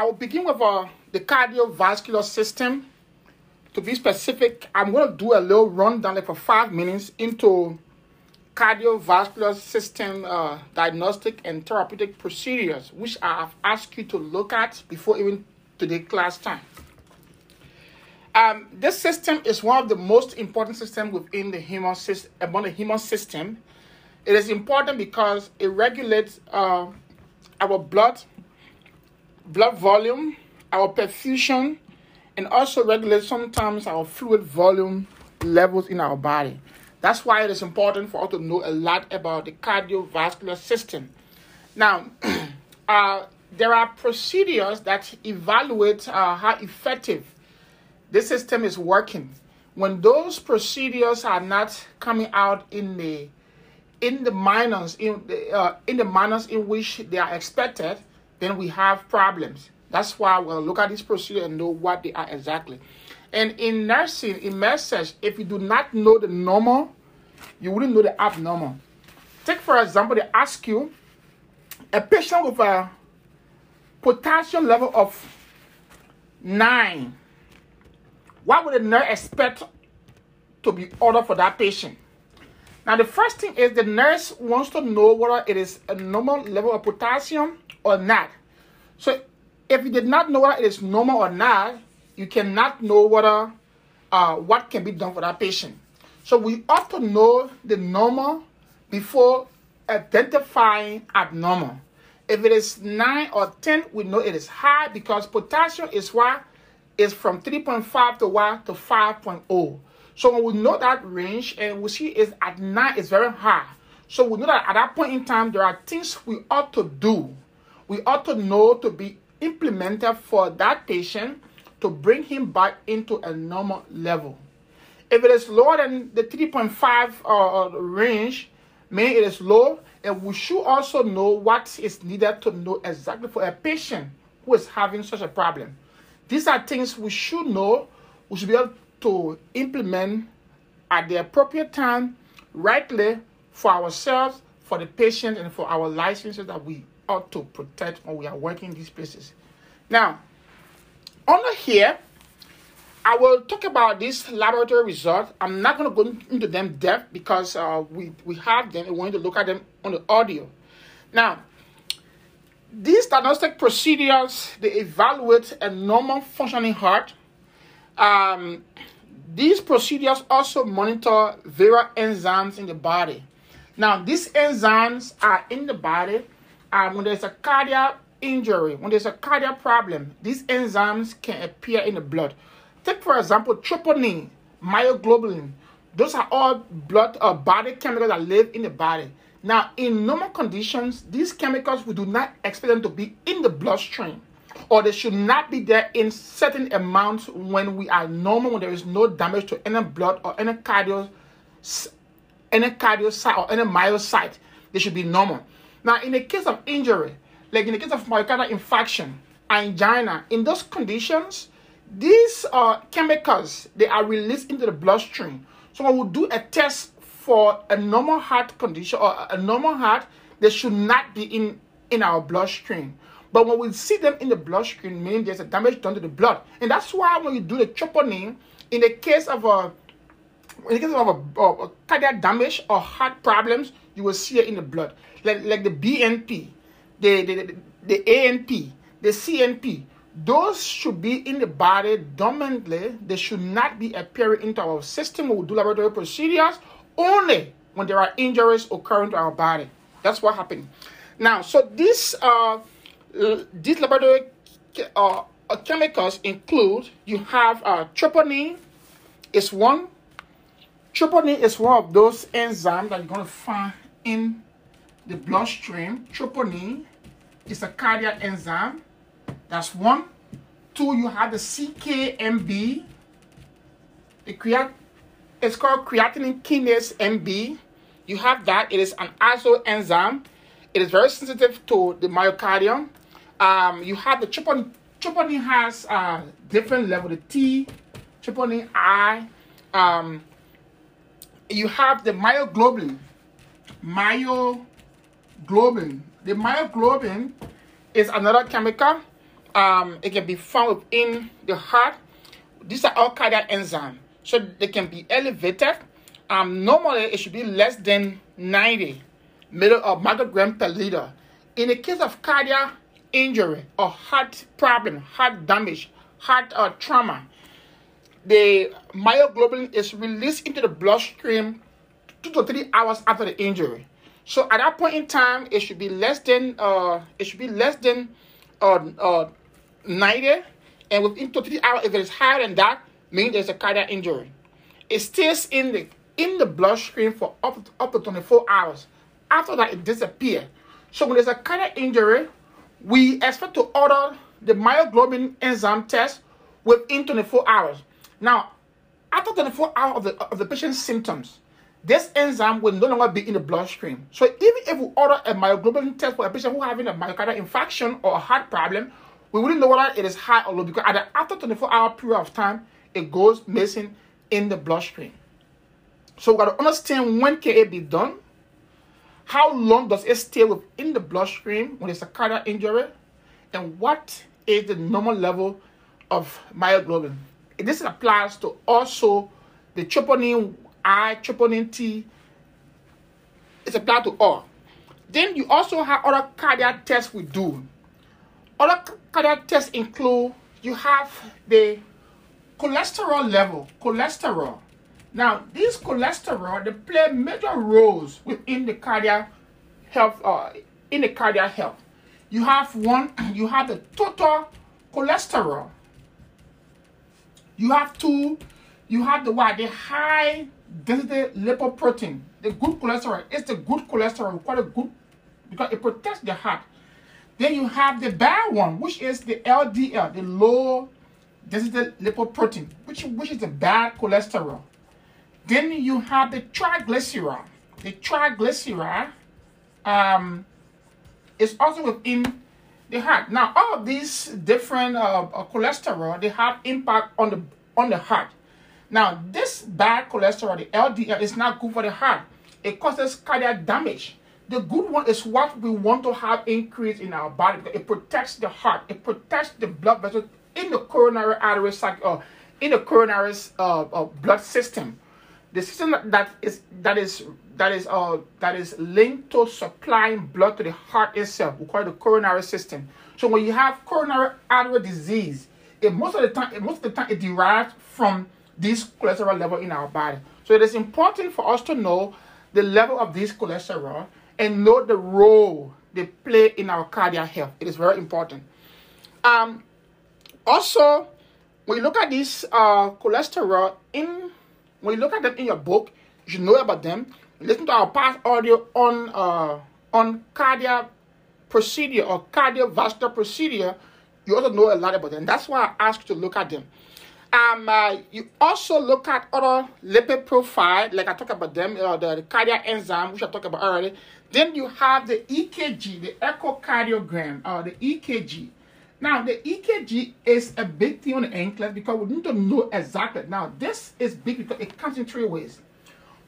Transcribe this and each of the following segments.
I will begin with uh, the cardiovascular system. To be specific, I'm going to do a little rundown like for five minutes into cardiovascular system uh, diagnostic and therapeutic procedures, which I have asked you to look at before even today class time. Um, this system is one of the most important systems within the human system, among the human system. It is important because it regulates uh, our blood, blood volume, our perfusion, and also regulate sometimes our fluid volume levels in our body. That's why it is important for us to know a lot about the cardiovascular system. Now, uh, there are procedures that evaluate uh, how effective this system is working. When those procedures are not coming out in the in the manners in the, uh, in the manners in which they are expected, then we have problems. That's why we'll look at this procedure and know what they are exactly. And in nursing, in message, if you do not know the normal, you wouldn't know the abnormal. Take for example, they ask you a patient with a potassium level of nine. What would the nurse expect to be ordered for that patient? Now, the first thing is the nurse wants to know whether it is a normal level of potassium or not. So, if you did not know whether it is normal or not, you cannot know whether uh, what can be done for that patient. So, we ought to know the normal before identifying abnormal. If it is 9 or 10, we know it is high because potassium is what is from 3.5 to what to 5.0. So when we know that range and we see is at nine is very high. So we know that at that point in time, there are things we ought to do. We ought to know to be implemented for that patient to bring him back into a normal level. If it is lower than the 3.5 uh, uh, range, meaning it is low, and we should also know what is needed to know exactly for a patient who is having such a problem. These are things we should know. We should be able to implement at the appropriate time, rightly, for ourselves, for the patient, and for our licenses that we ought to protect when we are working in these places. Now, under here, I will talk about these laboratory results. I'm not going to go into them depth because uh, we, we have them and we want to look at them on the audio. Now, these diagnostic procedures, they evaluate a normal functioning heart, um, these procedures also monitor various enzymes in the body. Now, these enzymes are in the body and when there's a cardiac injury, when there's a cardiac problem, these enzymes can appear in the blood. Take, for example, troponin, myoglobin. Those are all blood or uh, body chemicals that live in the body. Now, in normal conditions, these chemicals, we do not expect them to be in the bloodstream or they should not be there in certain amounts when we are normal, when there is no damage to any blood or any cardio, any cardiocyte or any myocyte. They should be normal. Now, in the case of injury, like in the case of myocardial infarction, angina, in those conditions, these uh, chemicals they are released into the bloodstream. So when we do a test for a normal heart condition or a normal heart, they should not be in in our bloodstream. But when we see them in the bloodstream, meaning there's a damage done to the blood. And that's why when you do the troponin, in the case of a in the case of a, a, a cardiac damage or heart problems, you will see it in the blood. Like, like the BNP, the, the, the, the ANP, the CNP, those should be in the body dominantly. They should not be appearing into our system. We will do laboratory procedures only when there are injuries occurring to our body. That's what happened. Now, so this uh, these laboratory uh, chemicals include you have uh, troponin is one. Troponin is one of those enzymes that you're going to find in the bloodstream. Troponin is a cardiac enzyme. That's one. Two, you have the CKMB. The creat it's called creatinine kinase MB. You have that. It is an isoenzyme. It is very sensitive to the myocardium um, you have the troponin. Troponin has uh, different level. The T, troponin I. Um, you have the myoglobin. Myoglobin. The myoglobin is another chemical. Um, it can be found within the heart. These are all cardiac enzymes, so they can be elevated. Um, normally, it should be less than 90 milli or microgram per liter. In the case of cardiac injury or heart problem, heart damage, heart uh, trauma, the myoglobin is released into the bloodstream two to three hours after the injury. So at that point in time, it should be less than uh, it should be less than uh, uh, 90, and within two to three hours, if it is higher than that, means there's a cardiac injury. It stays in the in the bloodstream for up to, up to 24 hours. After that, it disappears. So when there's a cardiac injury, we expect to order the myoglobin enzyme test within 24 hours. Now, after 24 hours of the, of the patient's symptoms, this enzyme will no longer be in the bloodstream. So even if we order a myoglobin test for a patient who having a myocardial infarction or a heart problem, we wouldn't know whether it is high or low because at the, after 24 hour period of time, it goes missing in the bloodstream. So we got to understand when can it be done, how long does it stay within the bloodstream when it's a cardiac injury, and what is the normal level of myoglobin. This applies to also the troponin I, troponin T. It's applied to all. Then you also have other cardiac tests we do. Other cardiac tests include you have the cholesterol level, cholesterol. Now, these cholesterol they play major roles within the cardiac health, uh, in the cardiac health. You have one, you have the total cholesterol. You have two, you have the what? The high density lipoprotein, the good cholesterol. It's the good cholesterol. Call it good because it protects the heart. Then you have the bad one, which is the LDL, the low density lipoprotein, which, which is the bad cholesterol. Then you have the triglyceride. The triglyceride um, is also within the heart. Now, all these different uh, uh, cholesterol, they have impact on the on the heart. Now, this bad cholesterol, the LDL, is not good for the heart. It causes cardiac damage. The good one is what we want to have increase in our body. It protects the heart. It protects the blood vessels in the coronary artery, uh, in the coronary uh, uh, blood system. The system that is that is that is uh that is linked to supplying blood to the heart itself. We call it the coronary system. So when you have coronary artery disease, it most of the time, most of the time, it derives from this cholesterol level in our body. So it is important for us to know the level of this cholesterol and know the role they play in our cardiac health. It is very important. Um, also, when you look at this uh, cholesterol in when you look at them in your book, you know about them. Listen to our past audio on uh, on cardiac procedure or cardiovascular procedure. You also know a lot about them. That's why I ask you to look at them. Um, uh, you also look at other lipid profile, like I talked about them, uh, the, the cardiac enzyme, which I talked about earlier. Then you have the EKG, the echocardiogram, or uh, the EKG. Now, the EKG is a big thing on the NCLEX because we need to know exactly. Now, this is big because it comes in three ways.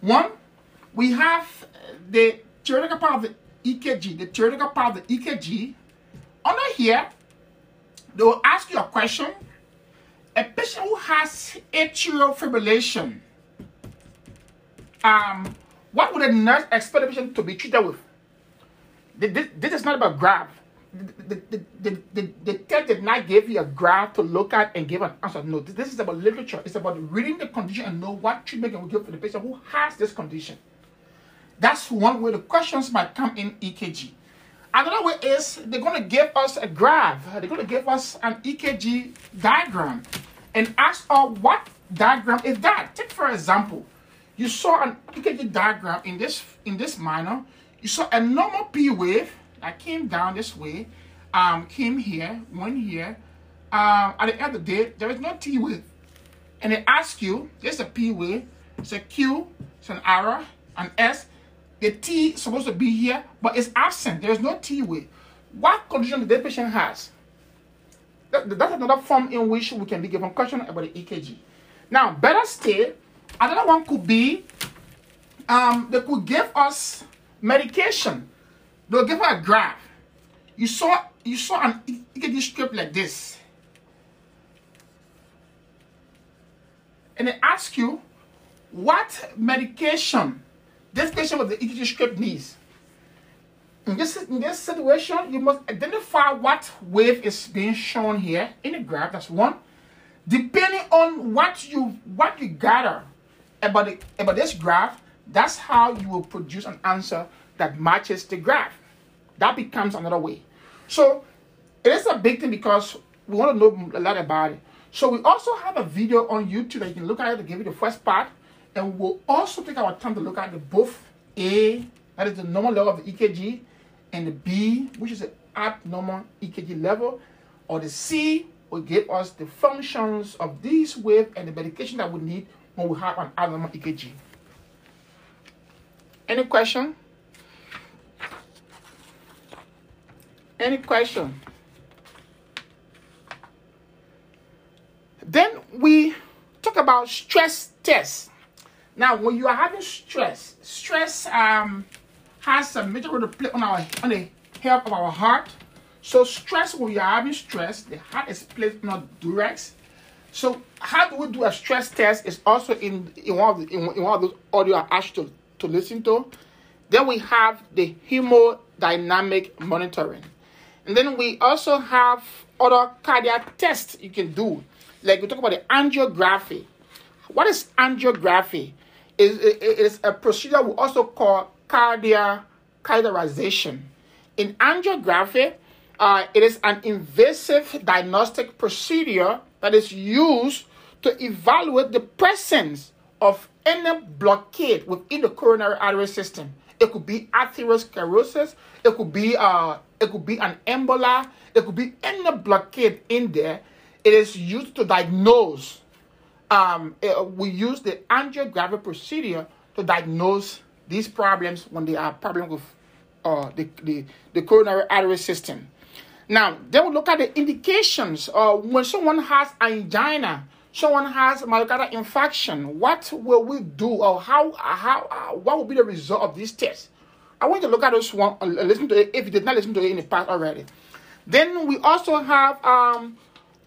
One, we have the theoretical part of the EKG, the theoretical part of the EKG. Under here, they will ask you a question a patient who has atrial fibrillation, um, what would a nurse expect the patient to be treated with? This, this is not about graph. The, the, the, the, the test did not give you a graph to look at and give an answer. No, this is about literature. It's about reading the condition and know what treatment can we give for the patient who has this condition. That's one way the questions might come in EKG. Another way is they're going to give us a graph. They're going to give us an EKG diagram and ask us what diagram is that. Take for example, you saw an EKG diagram in this in this manner. You saw a normal P wave that came down this way, um, came here, went here. Um, at the end of the day, there is no T wave. And they ask you, there's a P wave, it's a Q, it's an R, an S, the T is supposed to be here, but it's absent. There's no T wave. What condition the dead patient has? That, that's another form in which we can be given question about the EKG. Now, better still, another one could be um, they could give us medication. They'll give us a graph. You saw you saw an EKG strip like this, and they ask you what medication this patient with the strip needs. In this, in this situation, you must identify what wave is being shown here in the graph. That's one. Depending on what you what you gather about the, about this graph, that's how you will produce an answer that matches the graph. That becomes another way. So it is a big thing because we want to know a lot about it. So we also have a video on YouTube that you can look at it to give you the first part. And we'll also take our time to look at the both A, that is the normal level of the EKG, and the B, which is the abnormal EKG level, or the C will give us the functions of this wave and the medication that we need when we have an abnormal EKG. Any question? Any question? Then we talk about stress tests. Now, when you are having stress, stress um, has a major role to play on our on the health of our heart. So, stress when you are having stress, the heart is placed on durex. So, how do we do a stress test? Is also in in one of the, in, in one of those audio I asked to, to listen to. Then we have the hemodynamic monitoring, and then we also have other cardiac tests you can do. Like we talk about the angiography. What is angiography? Is, is a procedure we also call cardiac catheterization. In angiography, uh, it is an invasive diagnostic procedure that is used to evaluate the presence of any blockade within the coronary artery system. It could be atherosclerosis, it could be uh, it could be an emboli, it could be any blockade in there. It is used to diagnose um, it, uh, we use the angiography procedure to diagnose these problems when they are problems with uh, the, the, the coronary artery system. Now, then we look at the indications. Uh, when someone has angina, someone has myocardial infarction, what will we do or how, how, uh, what will be the result of these tests? I want you to look at this one, uh, listen to it if you did not listen to it in the past already. Then we also have um,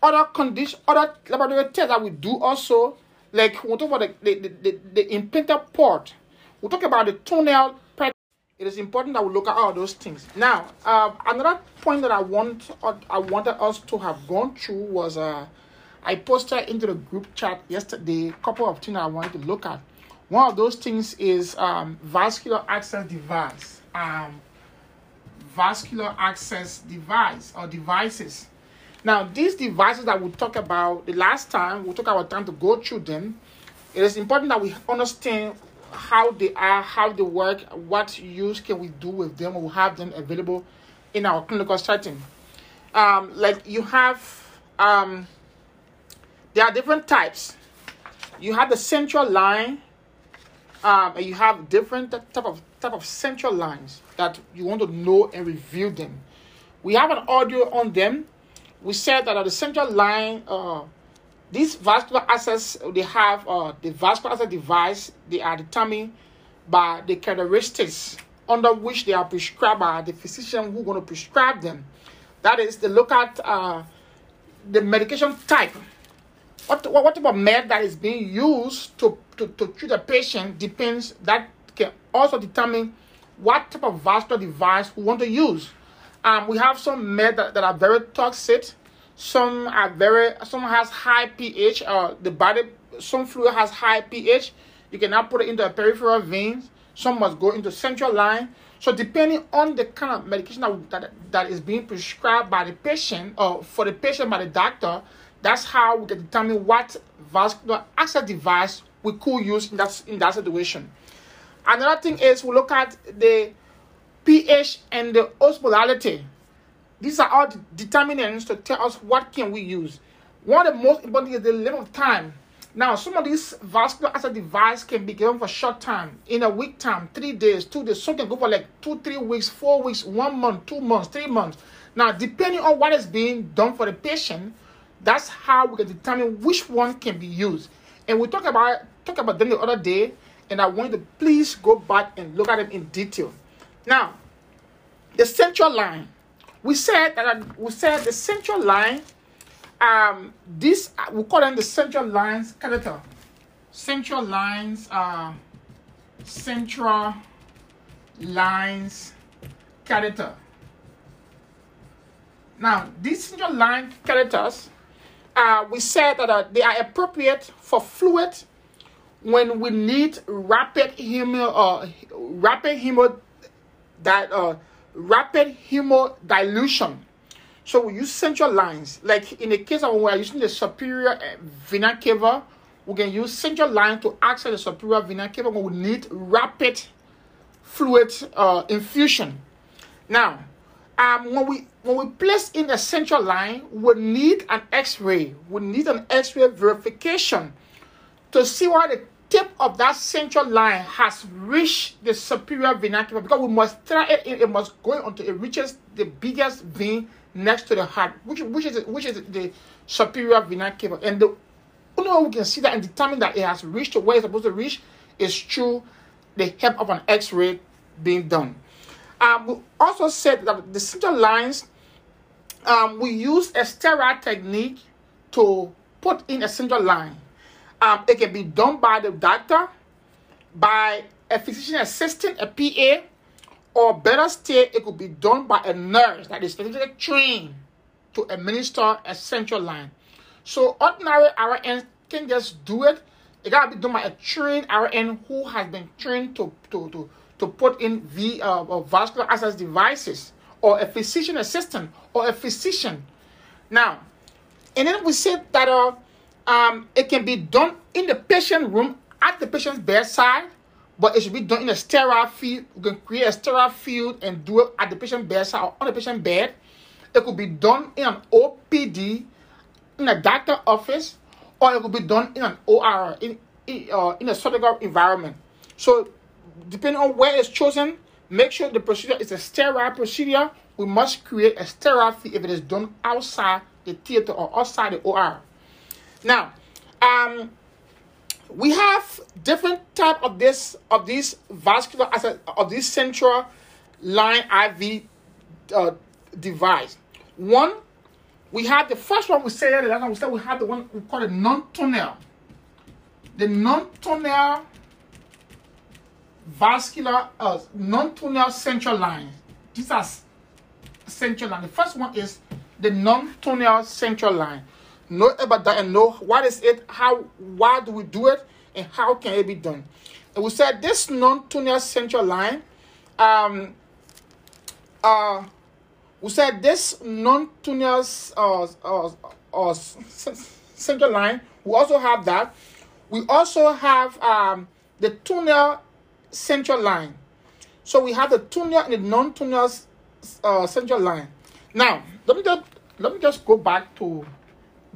other condition, other laboratory tests that we do also, like we'll talk about the, the, the, the implanted port. We'll talk about the toenail it is important that we look at all those things. Now, uh, another point that I want I wanted us to have gone through was uh, I posted into the group chat yesterday a couple of things I wanted to look at. One of those things is um, vascular access device, um, vascular access device or devices. Now, these devices that we talked about the last time, we took our time to go through them. It is important that we understand how they are, how they work, what use can we do with them, we have them available in our clinical setting. Um, like you have, um, there are different types. You have the central line, um, and you have different type of type of central lines that you want to know and review them. We have an audio on them we said that at the central line, uh, these vascular access they have uh, the vascular device, they are determined by the characteristics under which they are prescribed by the physician who going to prescribe them. That is, they look at uh, the medication type. What, what, what type of med that is being used to, to, to treat a patient depends, that can also determine what type of vascular device we want to use. Um, we have some med that, that are very toxic. Some are very, some has high pH. Uh, the body, some fluid has high pH. You cannot put it into a peripheral veins. Some must go into central line. So depending on the kind of medication that, that, that is being prescribed by the patient or for the patient by the doctor, that's how we can determine what vascular access device we could use in that, in that situation. Another thing is we look at the pH, and the osmolality. These are all determinants to tell us what can we use. One of the most important is the length of time. Now, some of these vascular access device can be given for short time, in a week time, three days, two days. Some can go for like two, three weeks, four weeks, one month, two months, three months. Now, depending on what is being done for the patient, that's how we can determine which one can be used. And we talked about talk about them the other day, and I want you to please go back and look at them in detail. Now, the central line, we said that we said the central line. Um, this we call them the central lines catheter. Central lines. Uh, central lines catheter. Now, these central line catheters, uh, we said that uh, they are appropriate for fluid when we need rapid hemo, uh, rapid hemo, that uh, rapid hemodilution. So we use central lines. Like in the case of when we are using the superior uh, vena cava, we can use central line to access the superior vena cava when we need rapid fluid uh, infusion. Now, um, when we when we place in a central line, we need an X-ray. We need an X-ray verification to see why the tip of that central line has reached the superior vena cava because we must try it it must go until it reaches the biggest vein next to the heart which which is which is the superior vena cava and the only way we can see that and determine that it has reached where it's supposed to reach is through the help of an x-ray being done. Um, we also said that the central lines um, we use a sterile technique to put in a central line um, it can be done by the doctor, by a physician assistant, a PA, or better still, it could be done by a nurse that is specifically trained to administer a central line. So ordinary RN can just do it. It gotta be done by a trained RN who has been trained to to to, to put in V uh, uh, vascular access devices, or a physician assistant, or a physician. Now, and then we said that uh, um, it can be done in the patient room at the patient's bedside, but it should be done in a sterile field. You can create a sterile field and do it at the patient bedside or on the patient bed. It could be done in an OPD, in a doctor office, or it could be done in an OR, in, in, uh, in a surgical environment. So, depending on where it's chosen, make sure the procedure is a sterile procedure. We must create a sterile field if it is done outside the theater or outside the OR. Now, um, we have different type of this of these vascular of this central line IV uh, device. One, we have the first one we said the last one we said we have the one we call it non-tunnel. The non-tunnel vascular uh, non-tunnel central line. These are central line. The first one is the non-tunnel central line know about that and know what is it, how, why do we do it, and how can it be done. And we said this non-tunnel central line, um, uh, we said this non-tunnel uh, uh, uh, central line, we also have that. We also have um, the tunnel central line. So we have the tunnel and the non-tunnel uh, central line. Now, let me just let me just go back to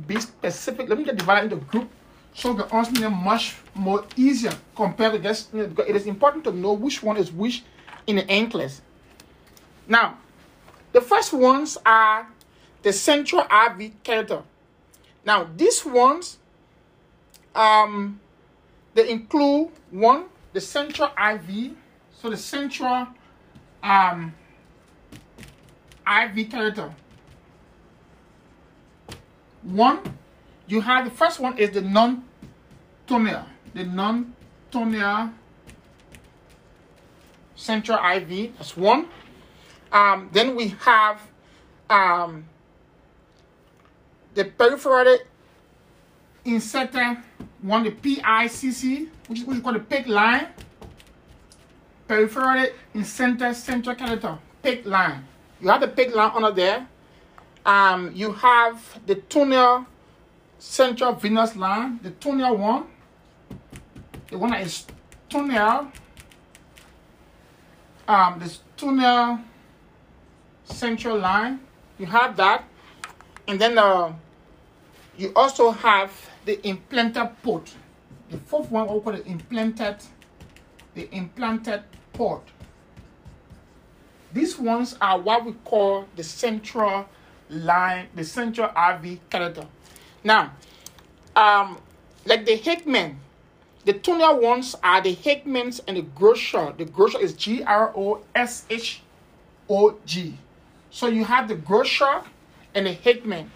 be specific. Let me get divided into group so the answer much more easier compared to just it is important to know which one is which in the NCLEX. Now, the first ones are the central IV catheter. Now, these ones, um, they include one, the central IV, so the central um, IV catheter. One, you have the first one is the non-tunnel, the non-tunnel central IV. That's one. Um, then we have um, the peripheral inserter one, the PICC, which is what you call the PICC line. Peripheral inserter central catheter, PICC line. You have the PICC line under there um, you have the tunnel central venous line, the tunnel one, the one that is tunnel, um, this tunnel central line, you have that, and then uh, you also have the implanted port. The fourth one, we call it implanted, the implanted port. These ones are what we call the central line, the central IV catheter. Now, um, like the Hickman, the tunnel ones are the Hickmans and the Groshong. The Groshong is G R O S H O G. So you have the grocer and the Hickman.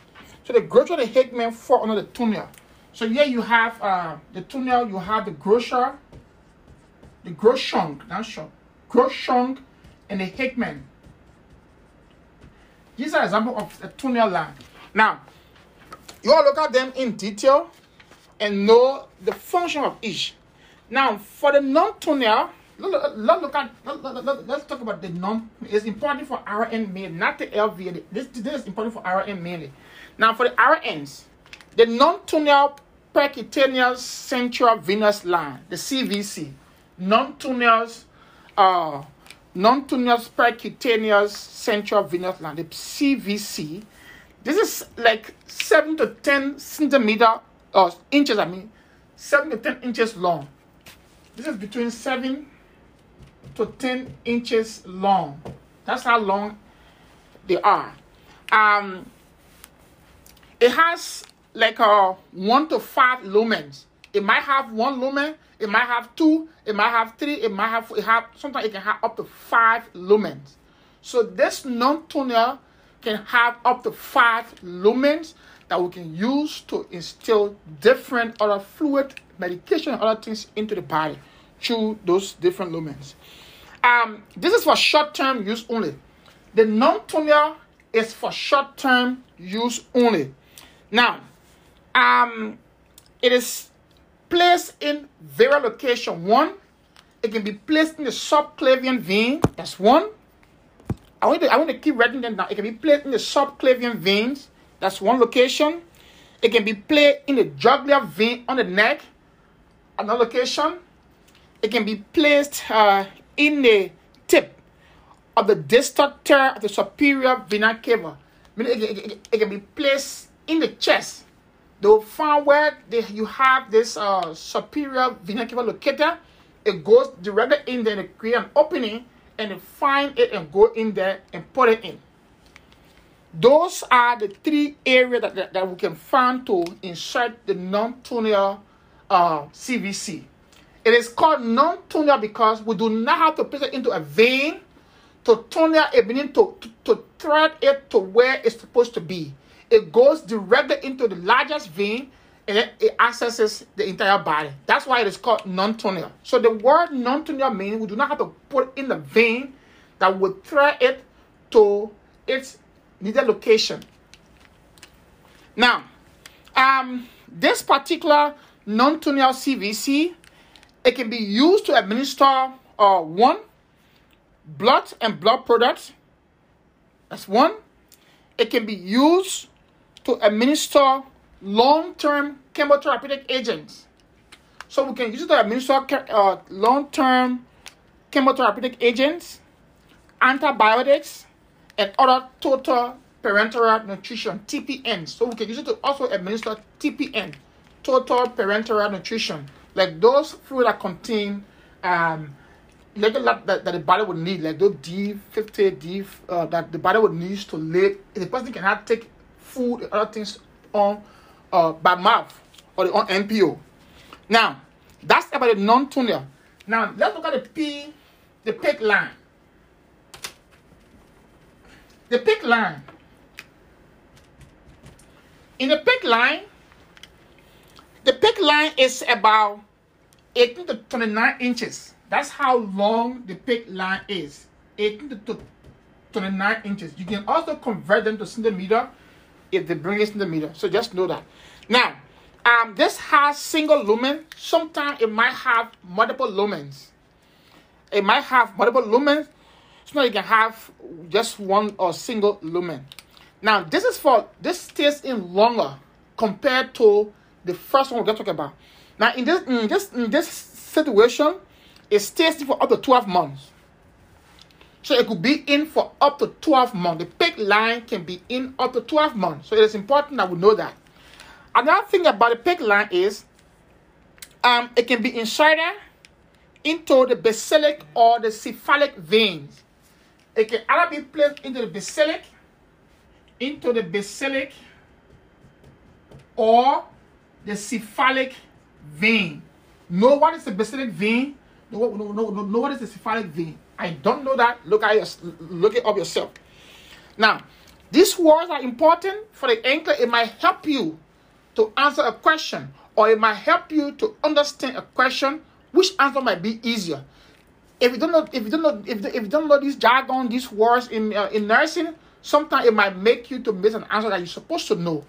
So the grocer and the Hickman fall under the tunnel. So here you have uh, the tunnel, you have the grocer, the groshunk, not shunk, groshunk, and the Hickman. These are examples of the tunnel line. Now, you all look at them in detail and know the function of each. Now, for the non-tunnel, let, look at let, us talk about the non. It's important for RN mainly, not the LV. This this is important for RN mainly. Now, for the RNs, the non-tunnel percutaneous central venous line, the CVC, non-tunnels, uh, non-tunnels percutaneous central venous line, the CVC. This is like seven to ten centimeter or inches. I mean, seven to ten inches long. This is between seven to ten inches long. That's how long they are. Um, it has like a one to five lumens. It might have one lumen, it might have two, it might have three, it might have it have sometimes it can have up to five lumens. So this non-tunnel can have up to five lumens that we can use to instill different other fluid, medication, other things into the body through those different lumens. Um, this is for short-term use only. The non-tunnel is for short-term use only. Now, um, it is placed in various location. One, it can be placed in the subclavian vein. That's one. I want, to, I want to keep writing them down. It can be placed in the subclavian veins. That's one location. It can be placed in the jugular vein on the neck. Another location. It can be placed uh, in the tip of the distal of the superior vena cava. Meaning it, it, it, can be placed in the chest. They'll find where they, you have this uh, superior vena cava locator. It goes directly in there and create an opening and they find it and go in there and put it in. Those are the three areas that, that, that we can find to insert the non-tunnel uh, CVC. It is called non-tunnel because we do not have to place it into a vein to tunnel it, meaning to, to, to thread it to where it's supposed to be. It goes directly into the largest vein and it, accesses the entire body. That's why it is called non-tunnel. So the word non-tunnel means we do not have to put in the vein that will thread it to its needed location. Now, um, this particular non-tunnel CVC it can be used to administer uh, one, blood and blood products. That's one. It can be used to administer long-term chemotherapeutic agents. So we can use it to administer uh, long-term chemotherapeutic agents, antibiotics, and other total parenteral nutrition, TPN. So we can use it to also administer TPN, total parenteral nutrition like those food that contain um like that, that, the body would need, like those D50, D uh, that the body would need to live. The person cannot take food and other things on uh, by mouth or on NPO. Now, that's about the non-tunnel. Now, let's look at the P, the PICC line. The PICC line. In the PICC line, the PICC line is about 18 to 29 inches. That's how long the PICC line is. 18 to 29 inches. You can also convert them to centimeter if they bring it centimeter. So just know that. Now, um, this has single lumen. Sometimes it might have multiple lumens. It might have multiple lumens. So now you can have just one or single lumen. Now, this is for this stays in longer compared to the first one we're going to talk about. Now, in this in this in this situation, it stays for up to 12 months. So it could be in for up to 12 months. The PICC line can be in up to 12 months. So it is important that we know that. Another thing about the PICC line is um, it can be inserted into the basilic or the cephalic veins. It can either be placed into the basilic, into the basilic, or the cephalic vein. Know what is the basilic vein? Know, know, know, know what is the cephalic vein? I don't know that. Look at your, look it up yourself. Now, these words are important for the anchor. It might help you to answer a question, or it might help you to understand a question. Which answer might be easier? If you don't know, if you don't know, if, if you don't know these jargon, these words in uh, in nursing, sometimes it might make you to miss an answer that you're supposed to know.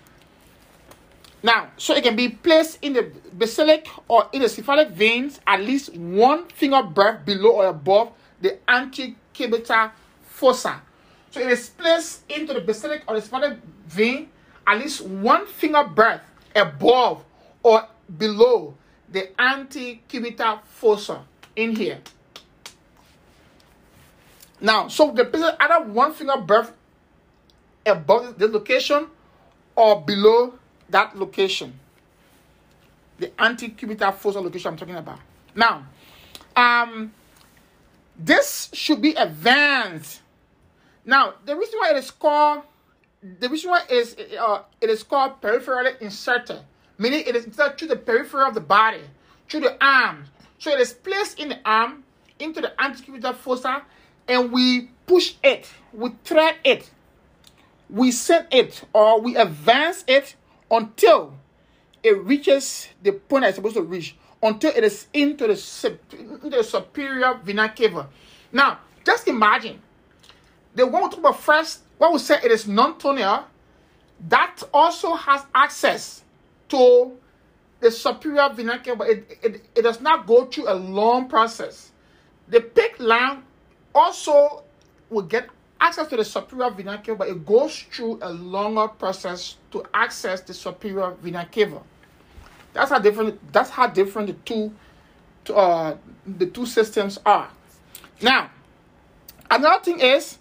Now, so it can be placed in the basilic or in the cephalic veins at least one finger breadth below or above the antecubital fossa. So it is placed into the basilic or the cephalic vein at least one finger breadth above or below the antecubital fossa in here. Now, so the patient either one finger breadth above the location or below that location. The antecubital fossa location I'm talking about. Now, um, this should be advanced. Now, the reason why it is called the reason why is uh, it is called peripherally inserted, meaning it is inserted through the periphery of the body, through the arm. So it is placed in the arm into the antecubital fossa, and we push it, we thread it, we send it, or we advance it until it reaches the point it's supposed to reach, until it is into the, into the superior vena cava. Now, just imagine the one we talk about first, what we say it is non-tunnel, that also has access to the superior vena cava, it, it, it does not go through a long process. The PICC line also will get access to the superior vena cava, but it goes through a longer process to access the superior vena cava. That's how different. That's how different the two, uh, the two systems are. Now, another thing is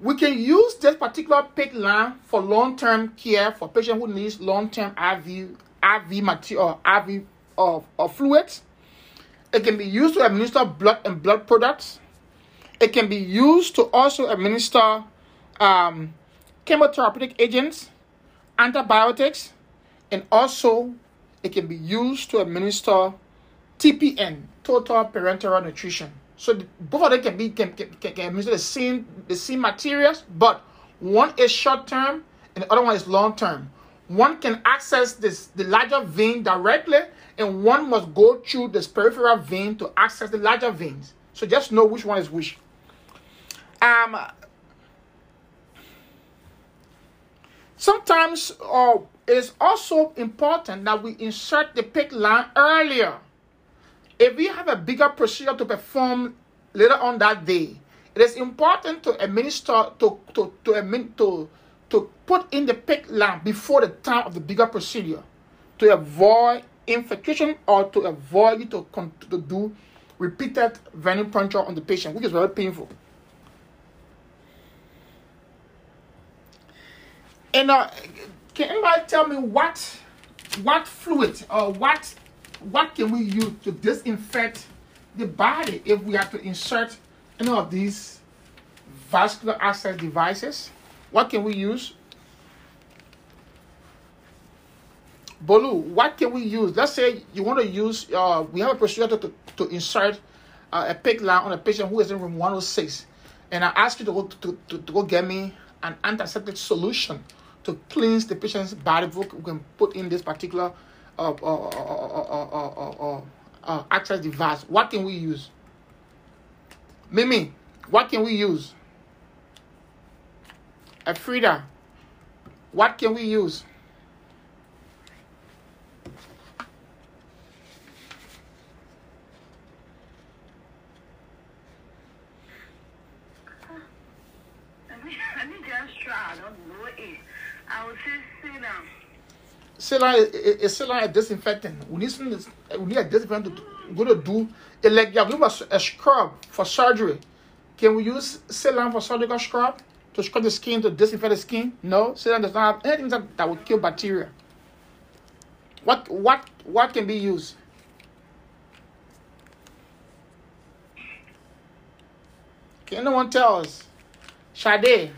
we can use this particular PICC line for long-term care for patients who needs long-term IV IV material IV of, of fluids. It can be used to administer blood and blood products. It can be used to also administer um, chemotherapeutic agents, antibiotics, and also it can be used to administer TPN, total parenteral nutrition. So both of them can be can, can, can, can administer the same the same materials, but one is short term and the other one is long term. One can access this the larger vein directly, and one must go through this peripheral vein to access the larger veins. So just know which one is which. Um, sometimes uh, it is also important that we insert the PICC line earlier. If we have a bigger procedure to perform later on that day, it is important to administer to to to to, to put in the PICC line before the time of the bigger procedure to avoid infiltration or to avoid to, to do repeated venipuncture on the patient, which is very painful. And uh, can anybody tell me what what fluid or what what can we use to disinfect the body if we have to insert any of these vascular access devices? What can we use? Bolu, what can we use? Let's say you want to use, uh, we have a procedure to, to insert uh, a pig line on a patient who is in room 106. And I ask you to go, to, to, to go get me an antiseptic solution to cleanse the patient's body. Book we can put in this particular uh, uh, uh, access device. What can we use? Mimi, what can we use? Frida, what can we use? Saline is, is saline a disinfectant. We need some, eh, we need a disinfectant to, go to do it like you're going a scrub for surgery. Can we use saline for surgical scrub to scrub the skin to disinfect the skin? No, saline does not have anything that, that would kill bacteria. What what what can be used? Can anyone tell us? Sade.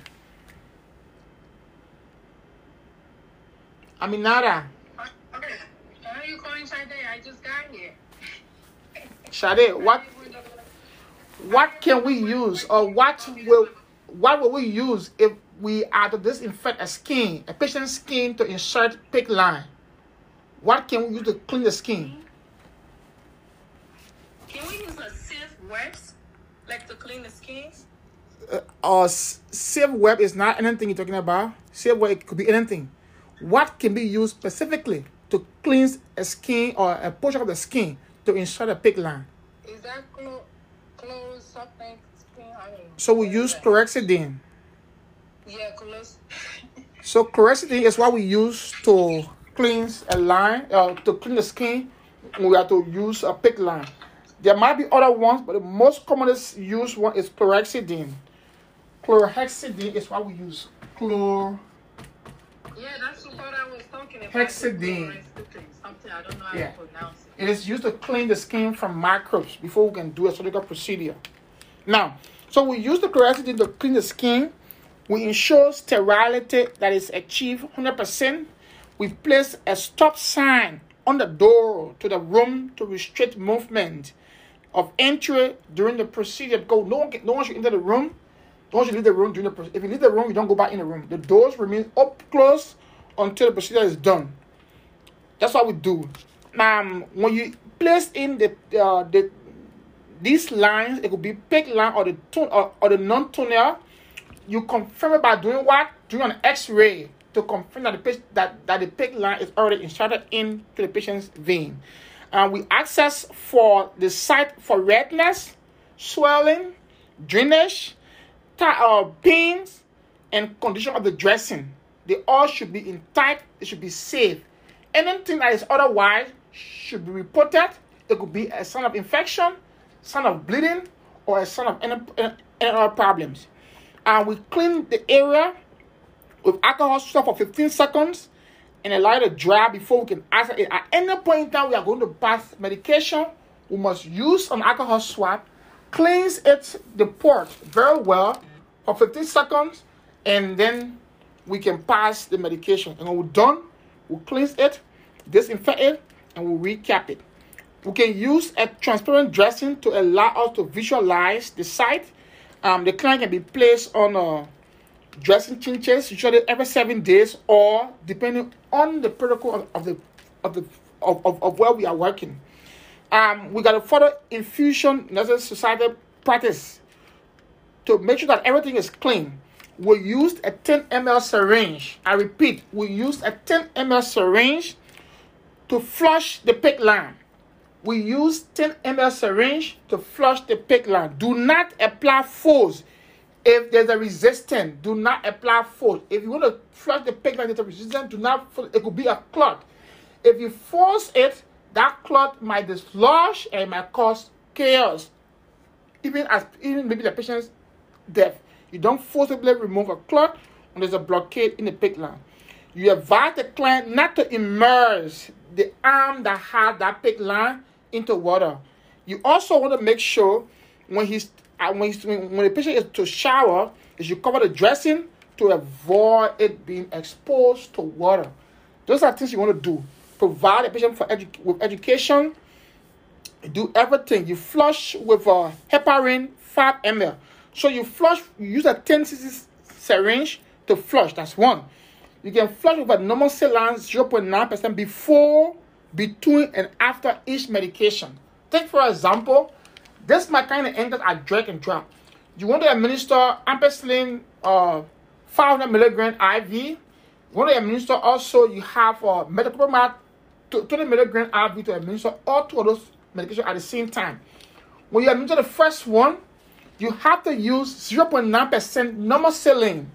Aminata. Okay. Why are you calling Sade? I just got here. Sade, what what can we use or what will what will we use if we are to disinfect a skin, a patient's skin to insert PICC line. What can we use to clean the skin? Can we use a sieve wipes, like to clean the skin? Uh, or sieve web is not anything you're talking about. Sieve web could be anything. What can be used specifically to cleanse a skin or a portion of the skin to insert a PICC line? Is that clo- close something? Skin? So we use chlorhexidine. Yeah, close. So chlorhexidine is what we use to cleanse a line, uh, to clean the skin. We have to use a PICC line. There might be other ones, but the most commonest used one is chlorhexidine. Chlorhexidine is what we use. Chlor. Yeah, that's what I was talking about. Hexidine. Something I don't know how Yeah. to pronounce it. It is used to clean the skin from microbes before we can do a surgical procedure. Now, so we use the chlorhexidine to clean the skin. We ensure sterility that is achieved 100%. We place a stop sign on the door to the room to restrict movement of entry during the procedure. Go, no one, can, no one should enter the room. One should leave the room during the. If you leave the room, you don't go back in the room. The doors remain up closed until the procedure is done. That's what we do. Um, when you place in the uh, the these lines, it could be PICC line or the tone or, or the non-tunnel. You confirm it by doing what? Doing an X-ray to confirm that the that, that the PICC line is already inserted into the patient's vein. And we access for the site for redness, swelling, drainage, ti- uh, pains, and condition of the dressing. They all should be in tight. It should be safe. Anything that is otherwise should be reported. It could be a sign of infection, sign of bleeding, or a sign of any, any, any other problems. And we clean the area with alcohol swab for 15 seconds and allow it to dry before we can answer it. At any point in time we are going to pass medication, we must use an alcohol swab, cleanse it the port very well for 15 seconds, and then we can pass the medication. And when we're done, we'll cleanse it, disinfect it, and we'll recap it. We can use a transparent dressing to allow us to visualize the site. Um, the client can be placed on a dressing changes usually every seven days or depending on the protocol of, of the of the of, of, of where we are working um we got a further infusion nurses society practice to make sure that everything is clean we used a 10 ml syringe i repeat we used a 10 ml syringe to flush the PICC line we use 10 ml syringe to flush the PICC line do not apply force if there's a resistance, do not apply force. If you want to flush the PICC line, there's a resistance, do not. It could be a clot. If you force it, that clot might dislodge and might cause chaos. Even as even maybe the patient's death. You don't forcibly remove a clot when there's a blockade in the PICC line. You advise the client not to immerse the arm that has that PICC line into water. You also want to make sure when he's uh, when, he's, when the patient is to shower, is you cover the dressing to avoid it being exposed to water. Those are things you want to do. Provide the patient for edu- with education. Do everything. You flush with a heparin 5 ml. So you flush. You use a 10 cc syringe to flush. That's one. You can flush with a normal saline 0.9% before, between, and after each medication. Take for example, this my kind of ended at drag and drop. You want to administer ampicillin uh, 500 milligram IV. You want to administer also, you have uh, metoclopramide 20 milligram IV to administer all two of those medications at the same time. When you administer the first one, you have to use 0.9% normal saline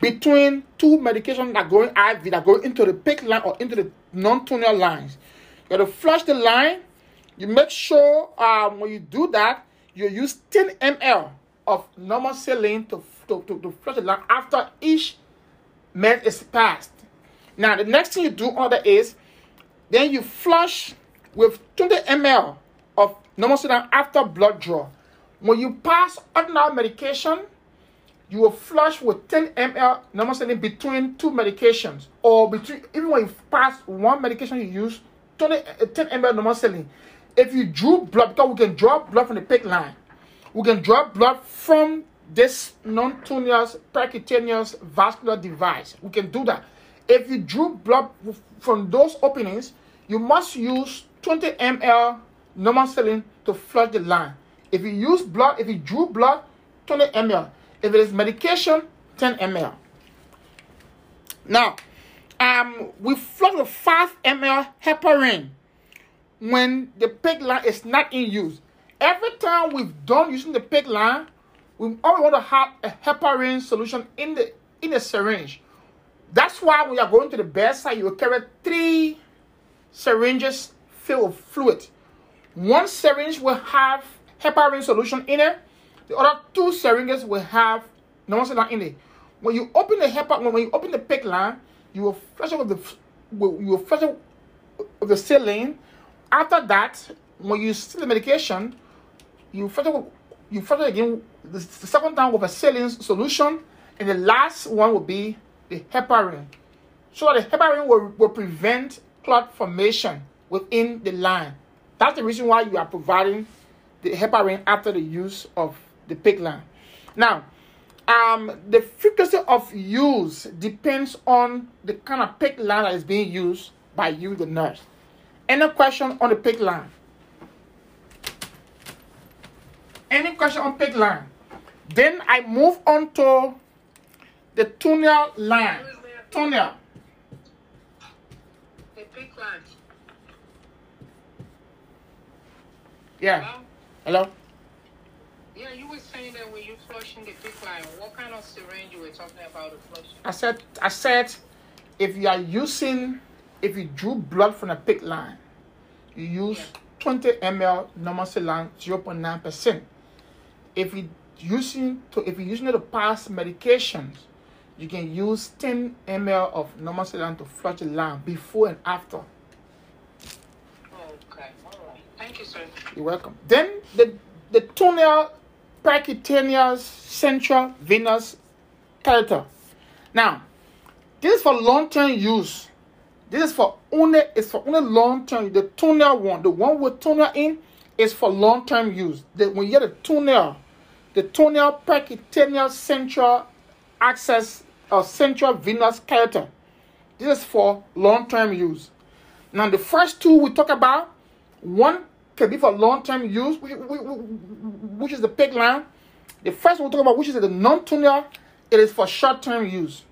between two medications that go in IV that go into the PICC line or into the non-tunnel lines. You got to flush the line. You make sure um, when you do that, you use 10 ml of normal saline to, to, to, to flush the line after each med is passed. Now, the next thing you do that is then you flush with 20 ml of normal saline after blood draw. When you pass ordinary medication, you will flush with 10 ml normal saline between two medications, or between even when you pass one medication you use 20, uh, 10 ml normal saline. If you drew blood, because we can draw blood from the PICC line, we can draw blood from this non-tunnelous percutaneous vascular device. We can do that. If you drew blood from those openings, you must use 20 ml normal saline to flush the line. If you use blood, if you drew blood, 20 ml. If it is medication, 10 ml. Now, um, we flush the 5 ml heparin when the PICC line is not in use. Every time we've done using the PICC line, we always want to have a heparin solution in the in the syringe. That's why when you are going to the bedside, you will carry three syringes filled with fluid. One syringe will have heparin solution in it. The other two syringes will have normal in it. When you open the heparin, when you open the PICC line, you will flush it with the you will flush it with the saline. After that, when you see the medication, you flush it, you flush it again the, the second time with a saline solution, and the last one will be the heparin. So the heparin will, will prevent clot formation within the line. That's the reason why you are providing the heparin after the use of the PICC line. Now, um, the frequency of use depends on the kind of PICC line that is being used by you, the nurse. Any question on the PICC line? Any question on PICC line? Then I move on to the tunnel line. Tunnel. The PICC line. Yeah. Hello? Yeah, you were saying that when you flushing the PICC line, what kind of syringe you were talking about the flushing? I said I said if you are using if you drew blood from a PICC line, you use yeah. 20 ml normal saline 0.9%. If you using to if you're using it to pass medications, you can use 10 ml of normal saline to flush the line before and after. Thank you, sir. You're welcome. Then the the tunnel percutaneous central venous catheter. Now, this is for long-term use. This is for only it's for only long-term. The tunnel one, the one with tunnel in, is for long-term use. The, when you get a tunnel the tunnel percutaneous central access or uh, central venous catheter. This is for long-term use. Now, the first two we talk about, one can be for long-term use, which is the PICC line. The first one we talk about, which is the non-tunnel, it is for short-term use.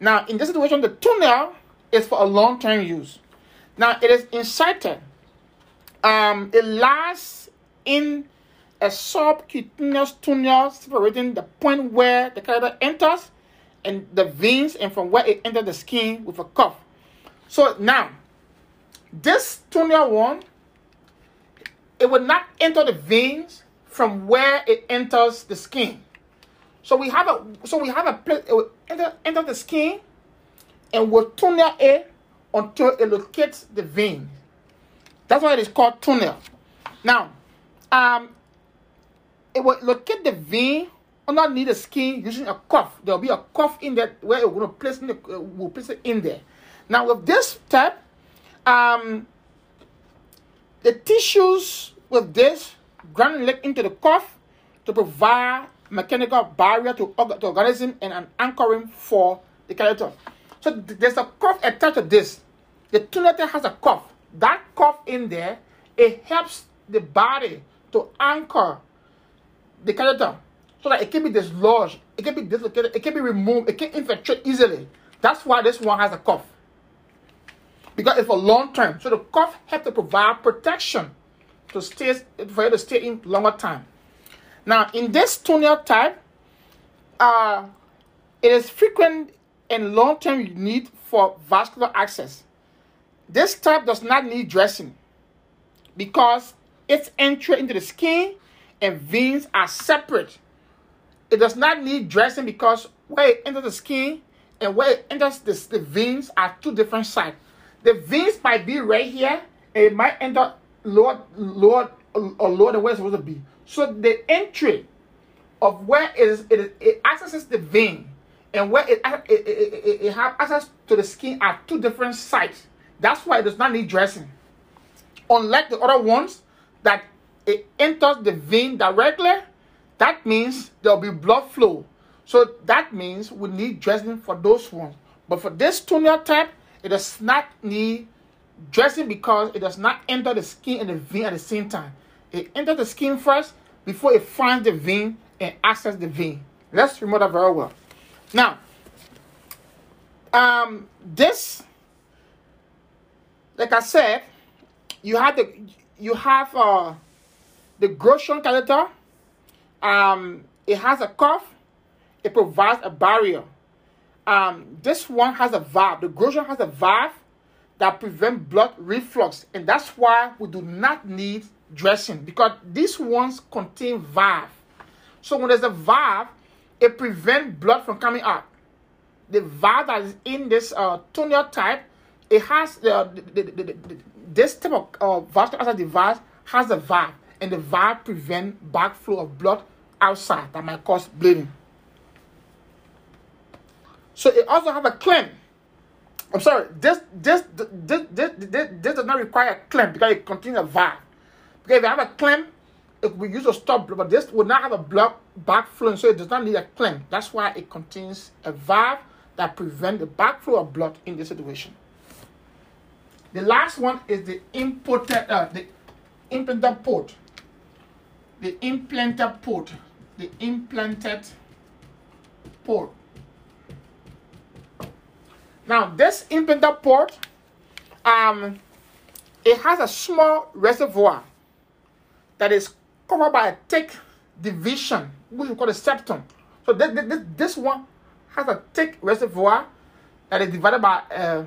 Now, in this situation, the tunnel is for a long-term use. Now, it is inserted. Um, it lasts in a subcutaneous tunnel separating the point where the catheter enters and the veins and from where it enters the skin with a cuff. So now, this tunnel one, it will not enter the veins from where it enters the skin. So we have a so we have a place it will enter, enter the skin and will tunnel it until it locates the vein. That's why it is called tunnel. Now, um, it will locate the vein underneath the skin using a cuff. There will be a cuff in there where going to place, in the, uh, we'll place it in there. Now with this step, um, the tissues with this granulate into the cuff to provide mechanical barrier to, to organism and an anchoring for the catheter. So th- there's a cuff attached to this. The tunnel has a cuff. That cuff in there, it helps the body to anchor the catheter so that it can be dislodged, it can be dislocated, it can be removed, it can infiltrate easily. That's why this one has a cuff. Because it's for long term. So the cuff has to provide protection to stay for you to stay in longer time. Now, in this tunnel type, uh, it is frequent and long term need for vascular access. This type does not need dressing because its entry into the skin and veins are separate. It does not need dressing because where it enters the skin and where it enters the, the veins are two different sides. The veins might be right here, and it might enter lower, lower, or uh, uh, lower than where it's supposed to be. So the entry of where it, is, it, it accesses the vein and where it, it, it, it, it have access to the skin are two different sites. That's why it does not need dressing. Unlike the other ones that it enters the vein directly that means there'll be blood flow. So that means we need dressing for those ones. But for this tunnel type, it does not need dressing because it does not enter the skin and the vein at the same time. It enters the skin first before it finds the vein and access the vein. Let's remember that very well. Now, um, this, like I said, you have the you have uh the Groshong catheter. Um, it has a cuff. It provides a barrier. Um, this one has a valve. The Groshong has a valve that prevent blood reflux, and that's why we do not need dressing because these ones contain valve. So when there's a valve, it prevents blood from coming out. The valve that is in this uh, tunnel type, it has uh, the, the, the, this type of uh, vascular device has a valve, and the valve prevent backflow of blood outside that might cause bleeding. So it also have a clamp. I'm sorry, this this this this, this, this, does not require a clamp because it contains a valve. Because if you have a clamp, it will be used to stop blood, but this will not have a blood backflow, so it does not need a clamp. That's why it contains a valve that prevents the backflow of blood in this situation. The last one is the implanted, uh, the implanted port. The implanted port. The implanted port. Now, this implanted port, um, it has a small reservoir that is covered by a thick division, which we call a septum. So this, this, this one has a thick reservoir that is divided by uh,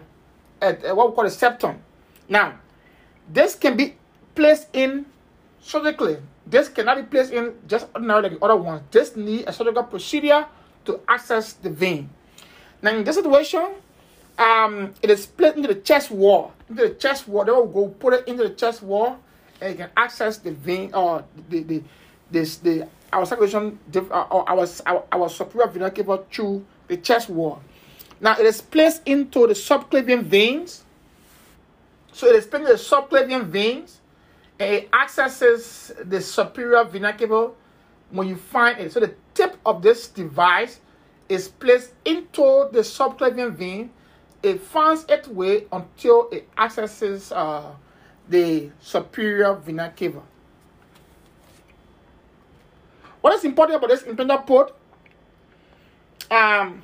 a, a, what we call a septum. Now, this can be placed in surgically. This cannot be placed in just ordinary like the other ones. This need a surgical procedure to access the vein. Now, in this situation, um, it is placed into the chest wall. Into the chest wall, they will go put it into the chest wall, and you can access the vein or the the this the our circulation uh, or our, our our superior vena cava through the chest wall. Now it is placed into the subclavian veins. So it is placed into the subclavian veins, and it accesses the superior vena cava when you find it. So the tip of this device is placed into the subclavian vein it finds its way until it accesses uh, the superior vena cava. What is important about this implanted port? Um,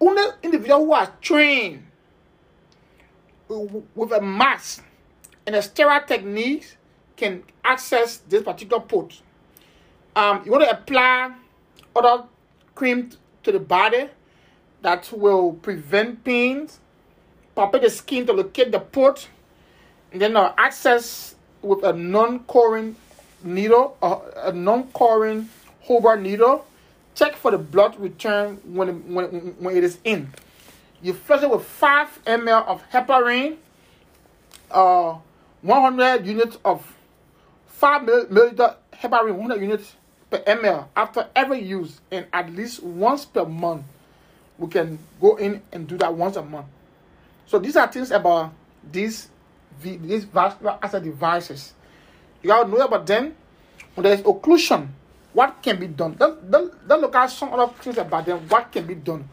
only individuals who are trained with a mask and a sterile techniques can access this particular port. Um, you want to apply other cream to the body that will prevent pains, palpate the skin to locate the port, and then uh, access with a non-coring needle, uh, a non-coring Huber needle. Check for the blood return when when, when it is in. You flush it with 5 ml of heparin, uh, 100 units of 5 milliliter heparin, 100 units per ml after every use, and at least once per month we can go in and do that once a month. So these are things about these these vascular access devices. You gotta know about them. When there is occlusion, what can be done? Then, then, then look at some other things about them. What can be done?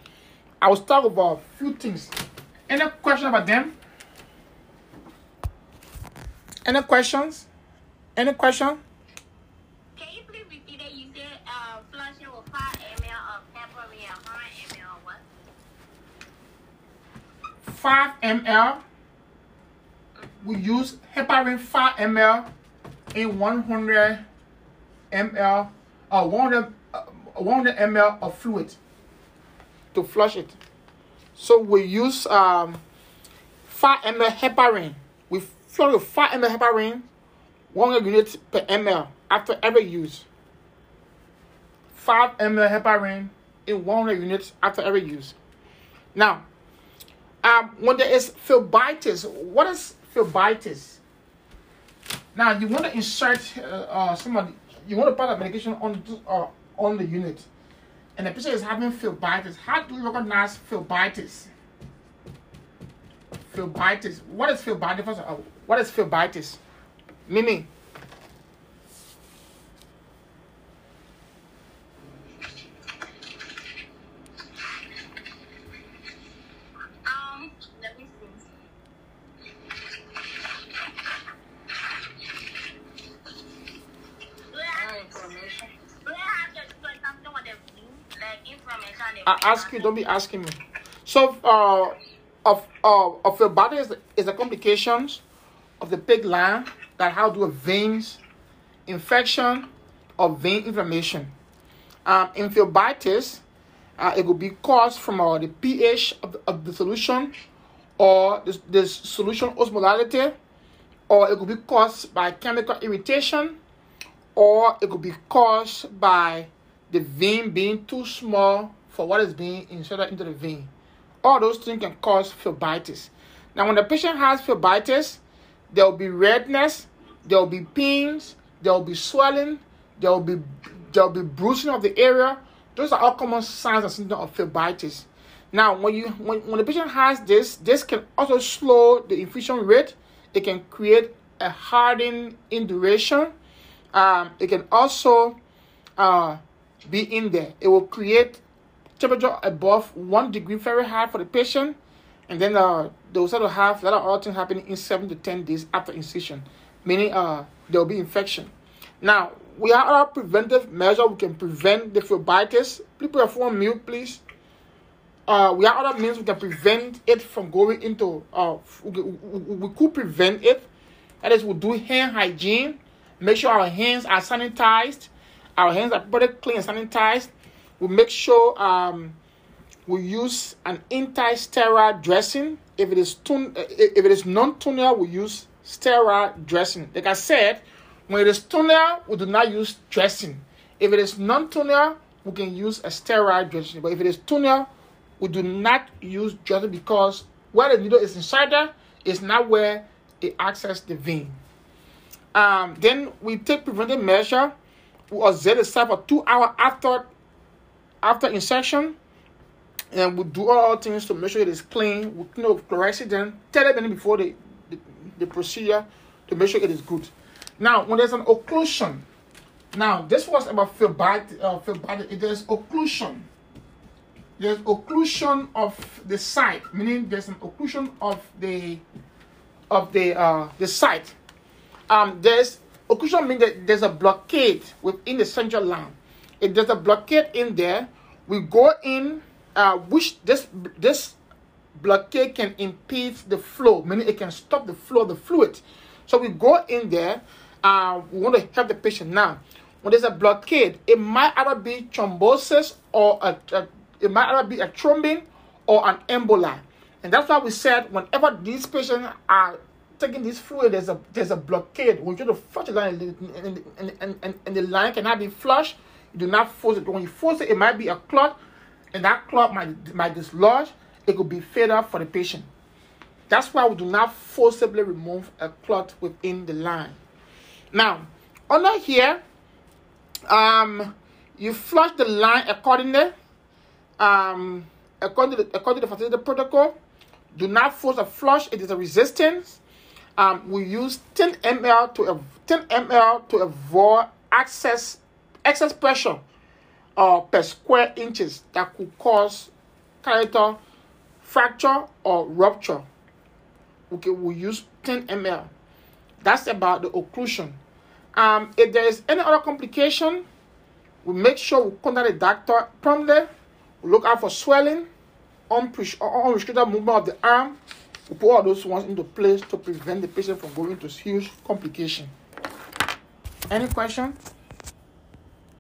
I will start with a few things. Any question about them? Any questions? Any question? 5 ml. We use heparin 5 ml in 100 ml or uh, 100, uh, 100 ml of fluid to flush it. So we use um, 5 ml heparin. We flush with 5 ml heparin, 100 units per ml after every use. 5 ml heparin in 100 units after every use. Now, um, when there is what is phlebitis? Now you want to insert uh, uh, some of you want to put a medication on uh, on the unit, and the patient is having phlebitis. How do you recognize phlebitis? Phlebitis. What is phlebitis? Uh, what is phlebitis? Mimi. Don't be asking me. So, uh, of uh, of your body is, is the complications of the PICC line that to do veins, infection, or vein inflammation. Um, phlebitis, uh, it could be caused from uh, the pH of the, of the solution or the, the solution osmolality, or it could be caused by chemical irritation, or it could be caused by the vein being too small for what is being inserted into the vein. All those things can cause phlebitis. Now, when the patient has phlebitis, there will be redness, there will be pains, there will be swelling, there will be there will be bruising of the area. Those are all common signs and symptoms of phlebitis. Now, when you when, when the patient has this, this can also slow the infusion rate. It can create a hardening induration. Um, it can also uh, be in there. It will create temperature above one degree Fahrenheit for the patient, and then uh, they will start to have of other things happening in seven to ten days after incision, meaning uh, there will be infection. Now, we have other preventive measures we can prevent the phlebitis. Please phone mute, please. Uh, we have other means we can prevent it from going into. Uh, we could prevent it. That is, we do hand hygiene. Make sure our hands are sanitized. Our hands are pretty clean and sanitized. We make sure um, we use an anti-sterile dressing. If it is tun- if it is non-tunnel, we use sterile dressing. Like I said, when it is tunnel, we do not use dressing. If it is non-tunnel, we can use a sterile dressing. But if it is tunnel, we do not use dressing because where the needle is inside there is not where it accesses the vein. Um, then we take preventive measure. We observe the site for two hours after after insertion. And we do all things to make sure it is clean. We clean up chlorhexidine 30 minutes before the, the, the procedure to make sure it is good. Now, when there's an occlusion, now this was about phlebitis, uh. There's occlusion. There's occlusion of the site, meaning there's an occlusion of the of the uh, the site. Um, there's occlusion means that there's a blockade within the central line. If there's a blockade in there, we go in, uh, which this this blockade can impede the flow, meaning it can stop the flow of the fluid. So we go in there, uh, we want to help the patient. Now, when there's a blockade, it might either be thrombosis or a, a it might either be a thrombin or an emboli. And that's why we said whenever these patients are taking this fluid, there's a there's a blockade. We try to flush the line and, and, and, and the line cannot be flushed. Do not force it. When you force it, it might be a clot, and that clot might, might dislodge. It could be fatal for the patient. That's why we do not forcibly remove a clot within the line. Now, under here, um, you flush the line accordingly. Um, according to the, according to the facility protocol, do not force a flush. It is a resistance. Um, we use 10 ml to 10 ml to avoid excess excess pressure uh, per square inches that could cause catheter fracture or rupture. Okay, we use 10 ml. That's about the occlusion. Um, if there is any other complication, we make sure we contact the doctor promptly. We look out for swelling, unrestricted movement of the arm. We put all those ones into place to prevent the patient from going to huge complication. Any question?